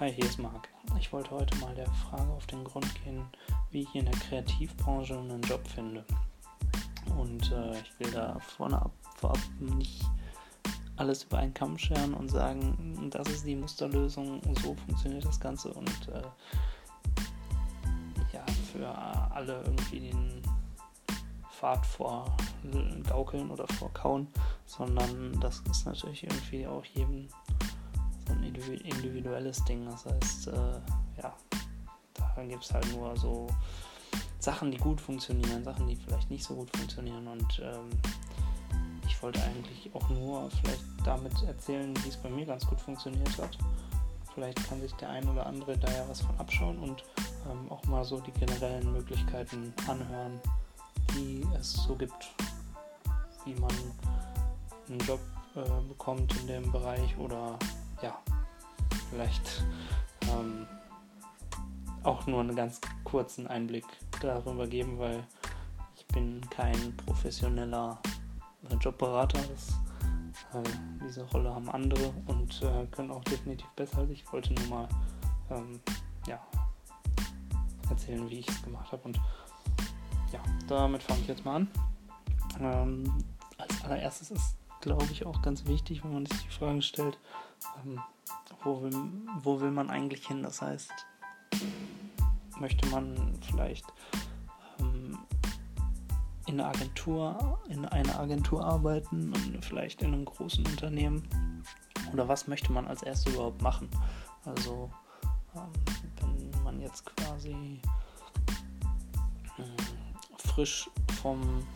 Hi, hier ist Marc. Ich wollte heute mal der Frage auf den Grund gehen, wie ich in der Kreativbranche einen Job finde. Und äh, ich will da vorne ab, vorab nicht alles über einen Kamm scheren und sagen, das ist die Musterlösung, so funktioniert das Ganze und äh, ja, für alle irgendwie den Pfad vorgaukeln oder vorkauen, sondern das ist natürlich irgendwie auch jedem so ein individuelles Ding. Das heißt, äh, ja, da gibt es halt nur so Sachen, die gut funktionieren, Sachen, die vielleicht nicht so gut funktionieren. Und ähm, ich wollte eigentlich auch nur vielleicht damit erzählen, wie es bei mir ganz gut funktioniert hat. Vielleicht kann sich der ein oder andere da ja was von abschauen und ähm, auch mal so die generellen Möglichkeiten anhören, die es so gibt, wie man einen Job äh, bekommt in dem Bereich oder ja, vielleicht ähm, auch nur einen ganz kurzen Einblick darüber geben, weil ich bin kein professioneller äh, Jobberater. Das, äh, diese Rolle haben andere und äh, können auch definitiv besser als ich. wollte nur mal ähm, ja, erzählen, wie ich es gemacht habe. Und ja, damit fange ich jetzt mal an. Ähm, als allererstes ist, glaube ich, auch ganz wichtig, wenn man sich die Fragen stellt, ähm, wo, will, wo will man eigentlich hin? Das heißt, möchte man vielleicht ähm, in einer Agentur, in einer Agentur arbeiten und vielleicht in einem großen Unternehmen? Oder was möchte man als erstes überhaupt machen? Also ähm, wenn man jetzt quasi äh, frisch vom,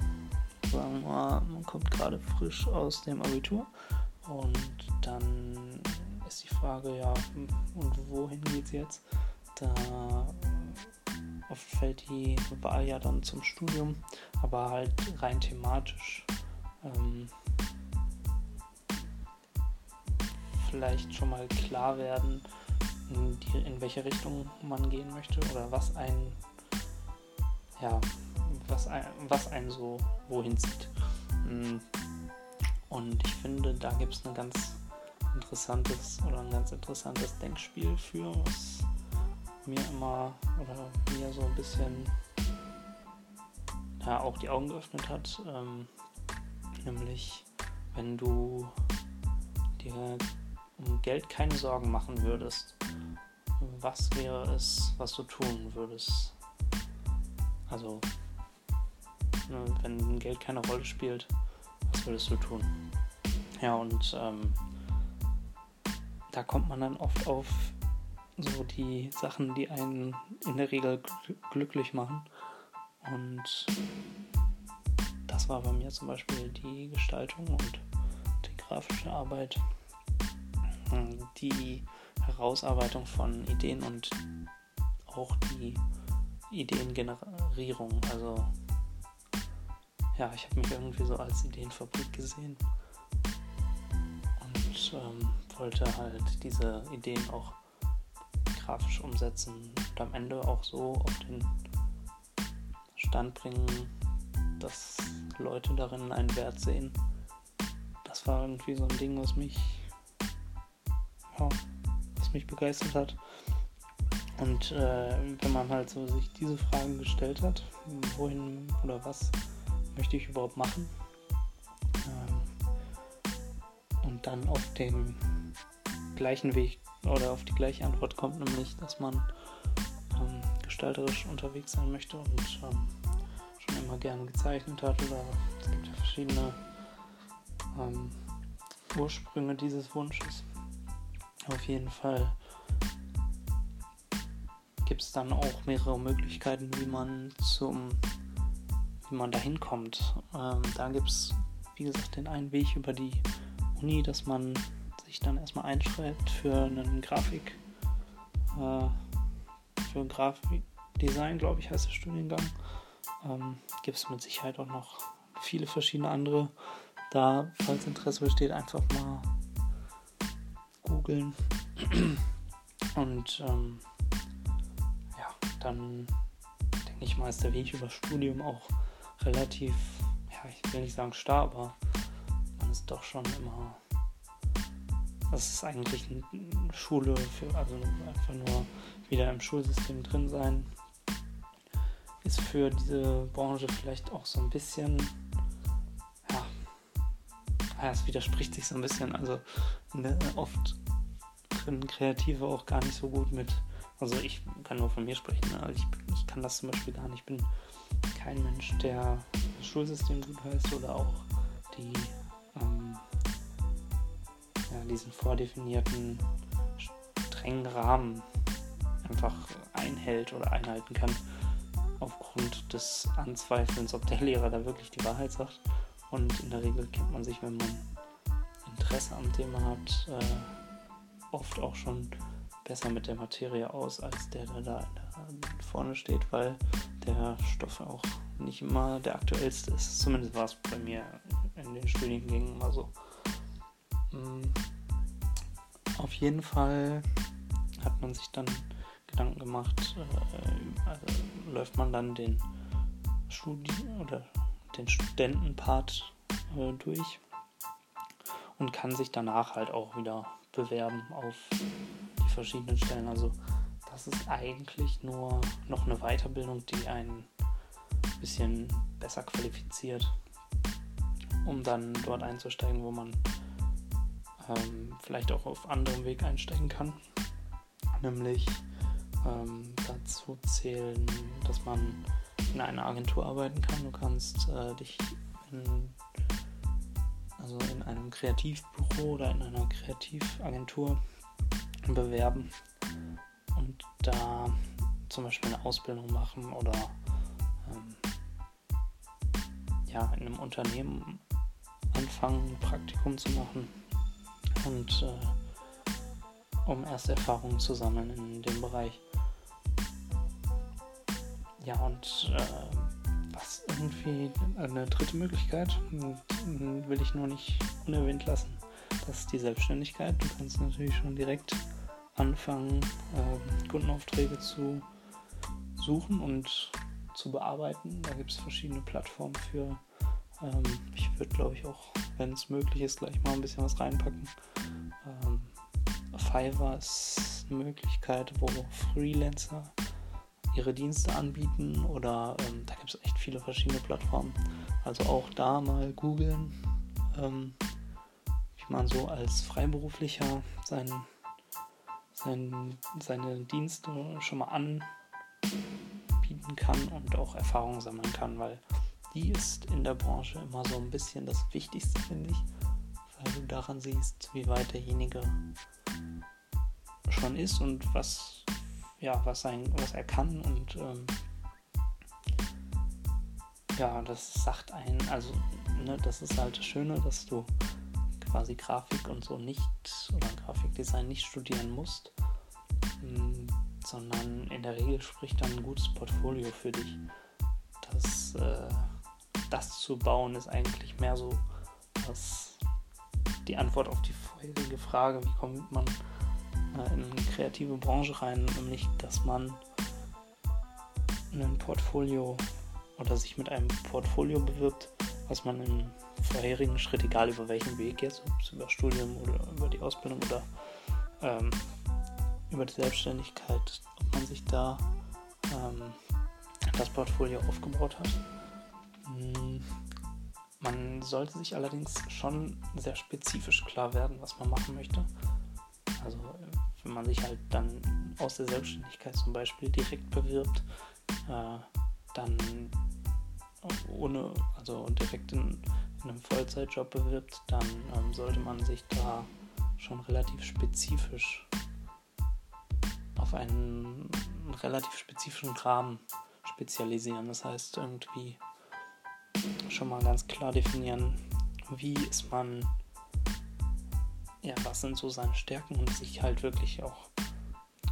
sagen wir mal, man kommt gerade frisch aus dem Abitur und dann ist die Frage, ja, und wohin geht's jetzt? Da oft fällt die Wahl ja dann zum Studium, aber halt rein thematisch. Ähm, vielleicht schon mal klar werden, in, die, in welche Richtung man gehen möchte oder was ein, ja, was ein, was einen so wohin zieht. Hm. Und ich finde, da gibt es eine ganz interessantes oder ein ganz interessantes Denkspiel für, was mir immer oder mir so ein bisschen ja, auch die Augen geöffnet hat. Ähm, nämlich, wenn du dir um Geld keine Sorgen machen würdest, was wäre es, was du tun würdest? Also, ne, wenn Geld keine Rolle spielt, was würdest du tun? Ja, und ähm, da kommt man dann oft auf so die Sachen, die einen in der Regel glücklich machen. Und das war bei mir zum Beispiel die Gestaltung und die grafische Arbeit, die Herausarbeitung von Ideen und auch die Ideengenerierung. Also ja, ich habe mich irgendwie so als Ideenfabrik gesehen und ähm, wollte halt diese Ideen auch grafisch umsetzen und am Ende auch so auf den Stand bringen, dass Leute darin einen Wert sehen. Das war irgendwie so ein Ding, was mich, ja, was mich begeistert hat. Und äh, wenn man halt so sich diese Fragen gestellt hat, wohin oder was möchte ich überhaupt machen, dann auf den gleichen Weg oder auf die gleiche Antwort kommt, nämlich, dass man ähm, gestalterisch unterwegs sein möchte und ähm, schon immer gerne gezeichnet hat oder es gibt ja verschiedene ähm, Ursprünge dieses Wunsches. Auf jeden Fall gibt es dann auch mehrere Möglichkeiten, wie man zum wie man dahin kommt. Ähm, da gibt es, wie gesagt, den einen Weg über die Uni, dass man sich dann erstmal einschreibt für einen Grafik, äh, für Grafikdesign, glaube ich, heißt der Studiengang. Ähm, Gibt es mit Sicherheit auch noch viele verschiedene andere. Da, falls Interesse besteht, einfach mal googeln. Und ähm, ja, dann denke ich mal, ist der Weg über Studium auch relativ, ja, ich will nicht sagen starr, aber man ist doch schon immer das ist eigentlich eine Schule für, also einfach nur wieder im Schulsystem drin sein, ist für diese Branche vielleicht auch so ein bisschen, ja, es widerspricht sich so ein bisschen. Also ne, oft können Kreative auch gar nicht so gut mit, also ich kann nur von mir sprechen, ne? ich, ich kann das zum Beispiel gar nicht. Ich bin kein Mensch, der das Schulsystem gut heißt oder auch die, ähm, ja, diesen vordefinierten strengen Rahmen einfach einhält oder einhalten kann aufgrund des Anzweifelns, ob der Lehrer da wirklich die Wahrheit sagt. Und in der Regel kennt man sich, wenn man Interesse am Thema hat, äh, oft auch schon besser mit der Materie aus, als der, der da vorne steht, weil der Stoff auch nicht immer der aktuellste ist. Zumindest war es bei mir in den Studiengängen immer so. Mm. Auf jeden Fall hat man sich dann Gedanken gemacht, äh, also läuft man dann den Studien oder den Studentenpart äh, durch und kann sich danach halt auch wieder bewerben auf die verschiedenen Stellen. Also das ist eigentlich nur noch eine Weiterbildung, die einen ein bisschen besser qualifiziert, um dann dort einzusteigen, wo man ähm, vielleicht auch auf anderem Weg einsteigen kann. Nämlich ähm, dazu zählen, dass man in einer Agentur arbeiten kann. Du kannst äh, dich in, also in einem Kreativbüro oder in einer Kreativagentur bewerben und da zum Beispiel eine Ausbildung machen oder ähm, ja, in einem Unternehmen anfangen, ein Praktikum zu machen und äh, um erste Erfahrungen zu sammeln in dem Bereich. Ja, und äh, was irgendwie eine dritte Möglichkeit, will ich nur nicht unerwähnt lassen, das ist die Selbstständigkeit. Du kannst natürlich schon direkt anfangen, äh, Kundenaufträge zu suchen und zu bearbeiten. Da gibt es verschiedene Plattformen für. Ähm, ich würde, glaube ich, auch, wenn es möglich ist, gleich mal ein bisschen was reinpacken. Ähm, Fiverr ist eine Möglichkeit, wo Freelancer ihre Dienste anbieten oder ähm, da gibt es echt viele verschiedene Plattformen. Also auch da mal googeln, ähm, wie man so als Freiberuflicher seinen sein, seine Dienste schon mal anbieten kann und auch Erfahrungen sammeln kann, weil die ist in der Branche immer so ein bisschen das Wichtigste, finde ich, weil du daran siehst, wie weit derjenige schon ist und was, ja, was, sein, was er kann und ähm, ja, das sagt einen, also ne, das ist halt das Schöne, dass du quasi Grafik und so nicht oder Grafikdesign nicht studieren musst, hm, sondern in der Regel spricht dann ein gutes Portfolio für dich. Das, äh, das zu bauen ist eigentlich mehr so dass die Antwort auf die vorherige Frage, wie kommt man äh, in eine kreative Branche rein, nämlich dass man ein Portfolio oder sich mit einem Portfolio bewirbt, was man im vorherigen Schritt, egal über welchen Weg jetzt, ob es über Studium oder über die Ausbildung oder ähm, über die Selbstständigkeit, ob man sich da ähm, das Portfolio aufgebaut hat. Hm, man sollte sich allerdings schon sehr spezifisch klar werden, was man machen möchte. Also wenn man sich halt dann aus der Selbstständigkeit zum Beispiel direkt bewirbt, äh, dann ohne, also direkt in, in einem Vollzeitjob bewirbt, dann ähm, sollte man sich da schon relativ spezifisch auf einen relativ spezifischen Rahmen spezialisieren. Das heißt, irgendwie schon mal ganz klar definieren, wie ist man, ja, was sind so seine Stärken und sich halt wirklich auch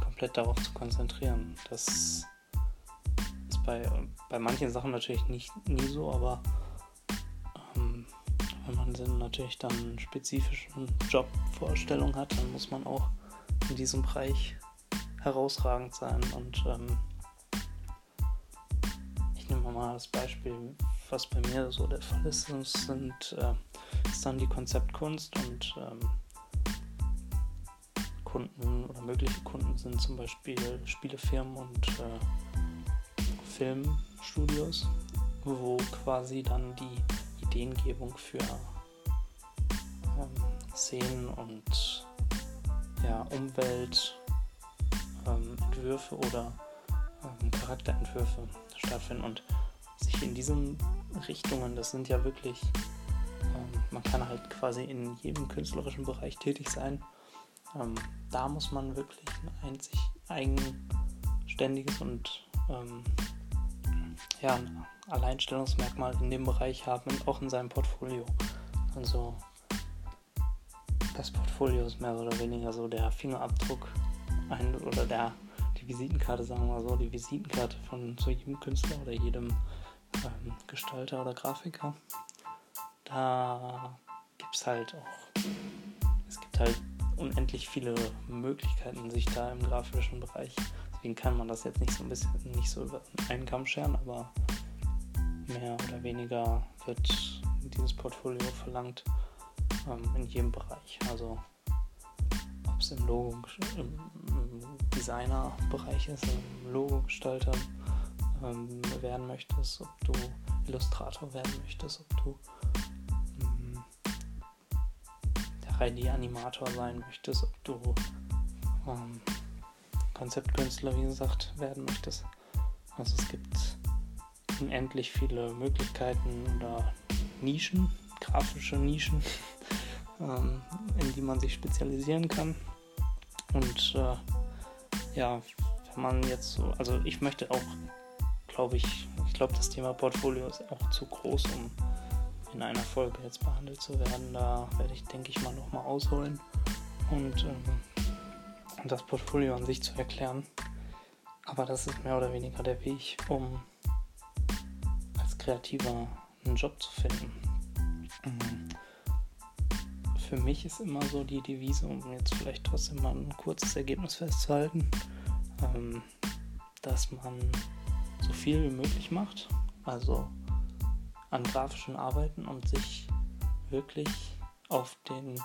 komplett darauf zu konzentrieren. Das ist bei, bei manchen Sachen natürlich nicht nie so, aber wenn man dann natürlich dann spezifischen Jobvorstellung hat, dann muss man auch in diesem Bereich herausragend sein. Und ähm, ich nehme mal das Beispiel, was bei mir so der Fall ist, sind, äh, ist dann die Konzeptkunst und ähm, Kunden oder mögliche Kunden sind zum Beispiel Spielefirmen und äh, Filmstudios, wo quasi dann die Ideengebung für ähm, Szenen und ja, Umweltentwürfe ähm, oder ähm, Charakterentwürfe stattfinden und sich in diesen Richtungen, das sind ja wirklich, ähm, man kann halt quasi in jedem künstlerischen Bereich tätig sein. Ähm, da muss man wirklich ein einzig eigenständiges und ähm, ja, ein Alleinstellungsmerkmal in dem Bereich haben, auch in seinem Portfolio. Also das Portfolio ist mehr oder weniger so der Fingerabdruck ein, oder der, die Visitenkarte, sagen wir mal so, die Visitenkarte von so jedem Künstler oder jedem ähm, Gestalter oder Grafiker. Da gibt es halt auch, es gibt halt unendlich viele Möglichkeiten, sich da im grafischen Bereich, deswegen kann man das jetzt nicht so ein bisschen, nicht so über einen Kamm scheren, aber mehr oder weniger wird dieses Portfolio verlangt ähm, in jedem Bereich. Also ob es im Logo, im, im Designerbereich ist, im Logo-Gestalter ähm, werden möchtest, ob du Illustrator werden möchtest, ob du ähm, der 3D-Animator sein möchtest, ob du ähm, Konzeptkünstler, wie gesagt, werden möchtest. Also es gibt unendlich viele Möglichkeiten oder Nischen, grafische Nischen, ähm, in die man sich spezialisieren kann. Und äh, ja, wenn man jetzt so, also ich möchte auch, glaube ich, ich glaube, das Thema Portfolio ist auch zu groß, um in einer Folge jetzt behandelt zu werden. Da werde ich, denke ich mal, nochmal ausholen und ähm, das Portfolio an sich zu erklären. Aber das ist mehr oder weniger der Weg, um als Kreativer einen Job zu finden. Mhm für mich ist immer so die Devise, um jetzt vielleicht trotzdem mal ein kurzes Ergebnis festzuhalten, ähm, dass man so viel wie möglich macht, also an grafischen Arbeiten und sich wirklich auf, den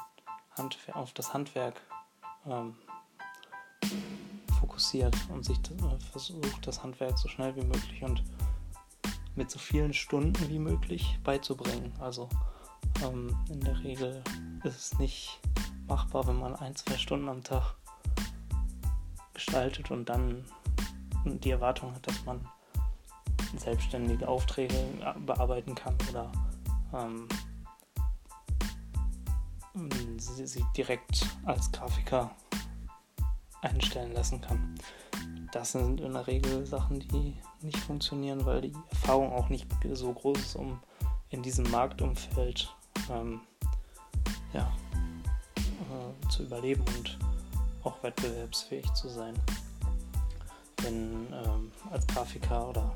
Handwer auf das Handwerk ähm, fokussiert und sich äh, versucht, das Handwerk so schnell wie möglich und mit so vielen Stunden wie möglich beizubringen. Also ähm, in der Regel ist es nicht machbar, wenn man ein, zwei Stunden am Tag gestaltet und dann die Erwartung hat, dass man selbstständige Aufträge bearbeiten kann oder ähm, sie, direkt als Grafiker einstellen lassen kann. Das sind in der Regel Sachen, die nicht funktionieren, weil die Erfahrung auch nicht so groß ist, um in diesem Marktumfeld ähm, ja, äh, zu überleben und auch wettbewerbsfähig zu sein. Denn ähm, als Grafiker oder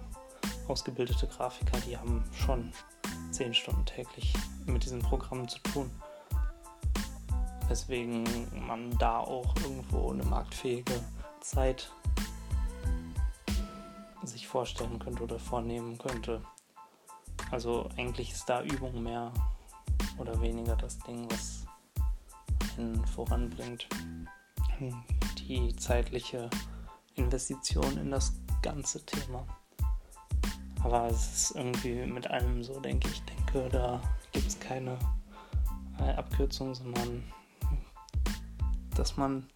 ausgebildete Grafiker, die haben schon 10 Stunden täglich mit diesen Programmen zu tun. Weswegen man da auch irgendwo eine marktfähige Zeit sich vorstellen könnte oder vornehmen könnte. Also eigentlich ist da Übung mehr oder weniger das Ding, was einen voranbringt. Die zeitliche Investition in das ganze Thema. Aber es ist irgendwie mit allem so, denke ich. denke, da gibt es keine äh, Abkürzung, sondern dass man,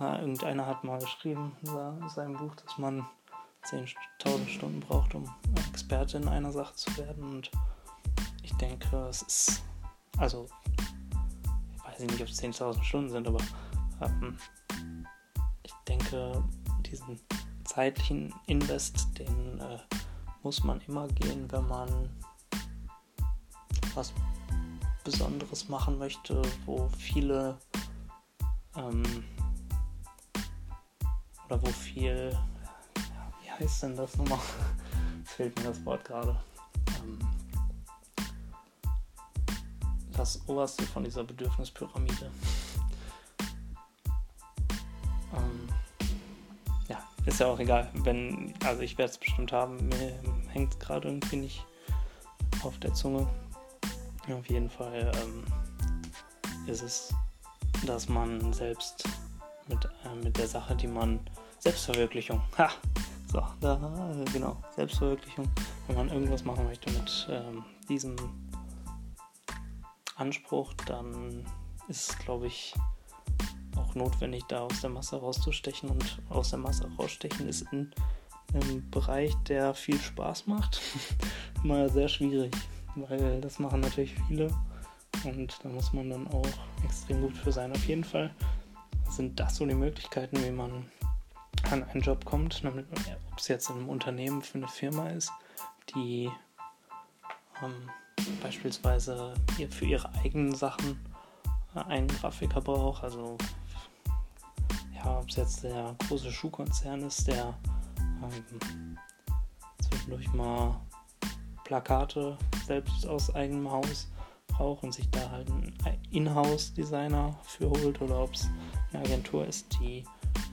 äh, irgendeiner hat mal geschrieben in seinem Buch, dass man 10.000 Stunden braucht, um Experte in einer Sache zu werden. Und ich denke, es ist, also, ich weiß nicht, ob es 10.000 Stunden sind, aber ähm, ich denke, diesen zeitlichen Invest, den äh, muss man immer gehen, wenn man was Besonderes machen möchte, wo viele ähm, oder wo viel, wie heißt denn das nochmal? Fehlt mir das Wort gerade. Ähm, das oberste von dieser Bedürfnispyramide. ähm, ist ja auch egal. Wenn, also ich werde es bestimmt haben. Mir hängt es gerade irgendwie nicht auf der Zunge. Auf jeden Fall ähm, ist es, dass man selbst mit, äh, mit der Sache, die man Selbstverwirklichung. Ha! So, da, genau, Selbstverwirklichung. Wenn man irgendwas machen möchte mit ähm, diesem Anspruch, dann ist es, glaube ich, auch notwendig, da aus der Masse rauszustechen. Und aus der Masse rausstechen ist in einem Bereich, der viel Spaß macht, immer sehr schwierig, weil das machen natürlich viele und da muss man dann auch extrem gut für sein. Auf jeden Fall sind das so die Möglichkeiten, wie man an einen Job kommt, ob es jetzt in einem Unternehmen für eine Firma ist, die ähm, beispielsweise für ihre eigenen Sachen einen Grafiker braucht, also ja, ob es jetzt der große Schuhkonzern ist, der ähm, zwischendurch mal Plakate selbst aus eigenem Haus braucht und sich da halt einen Inhouse-Designer für holt oder ob es eine Agentur ist, die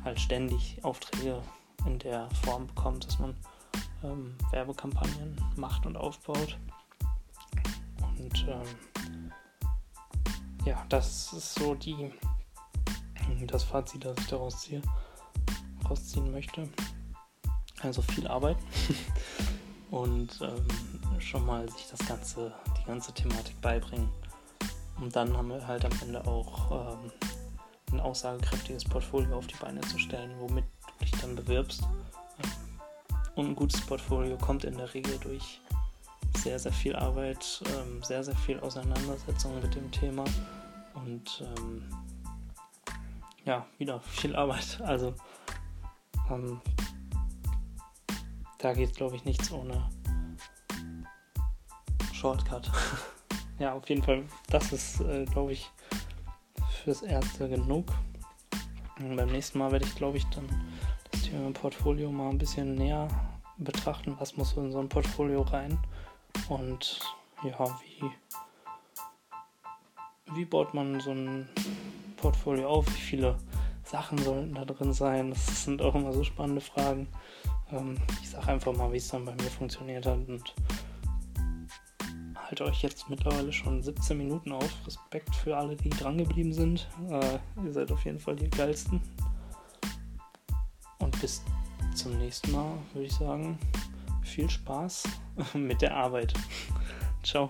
halt ständig Aufträge in der Form bekommt, dass man ähm, Werbekampagnen macht und aufbaut. Und ähm, ja, das ist so die das Fazit, das ich daraus ziehe, rausziehen möchte. Also viel Arbeit und ähm, schon mal sich das ganze, die ganze Thematik beibringen. Und dann haben wir halt am Ende auch ähm, ein aussagekräftiges Portfolio auf die Beine zu stellen, womit du dich dann bewirbst. Und ein gutes Portfolio kommt in der Regel durch sehr, sehr viel Arbeit, ähm, sehr, sehr viel Auseinandersetzung mit dem Thema und ähm, ja, wieder viel Arbeit. Also ähm, da geht, glaube ich, nichts ohne Shortcut. ja, auf jeden Fall, das ist, äh, glaube ich, fürs Erste genug. Und beim nächsten Mal werde ich, glaube ich, dann das Thema Portfolio mal ein bisschen näher betrachten. Was muss in so ein Portfolio rein? Und ja, wie, wie baut man so ein Portfolio auf? Wie viele Sachen sollten da drin sein? Das sind auch immer so spannende Fragen. Ähm, ich sage einfach mal, wie es dann bei mir funktioniert hat und halte euch jetzt mittlerweile schon 17 Minuten auf. Respekt für alle, die dran geblieben sind. Äh, ihr seid auf jeden Fall die geilsten. Und bis zum nächsten Mal würde ich sagen, viel Spaß mit der Arbeit. Ciao.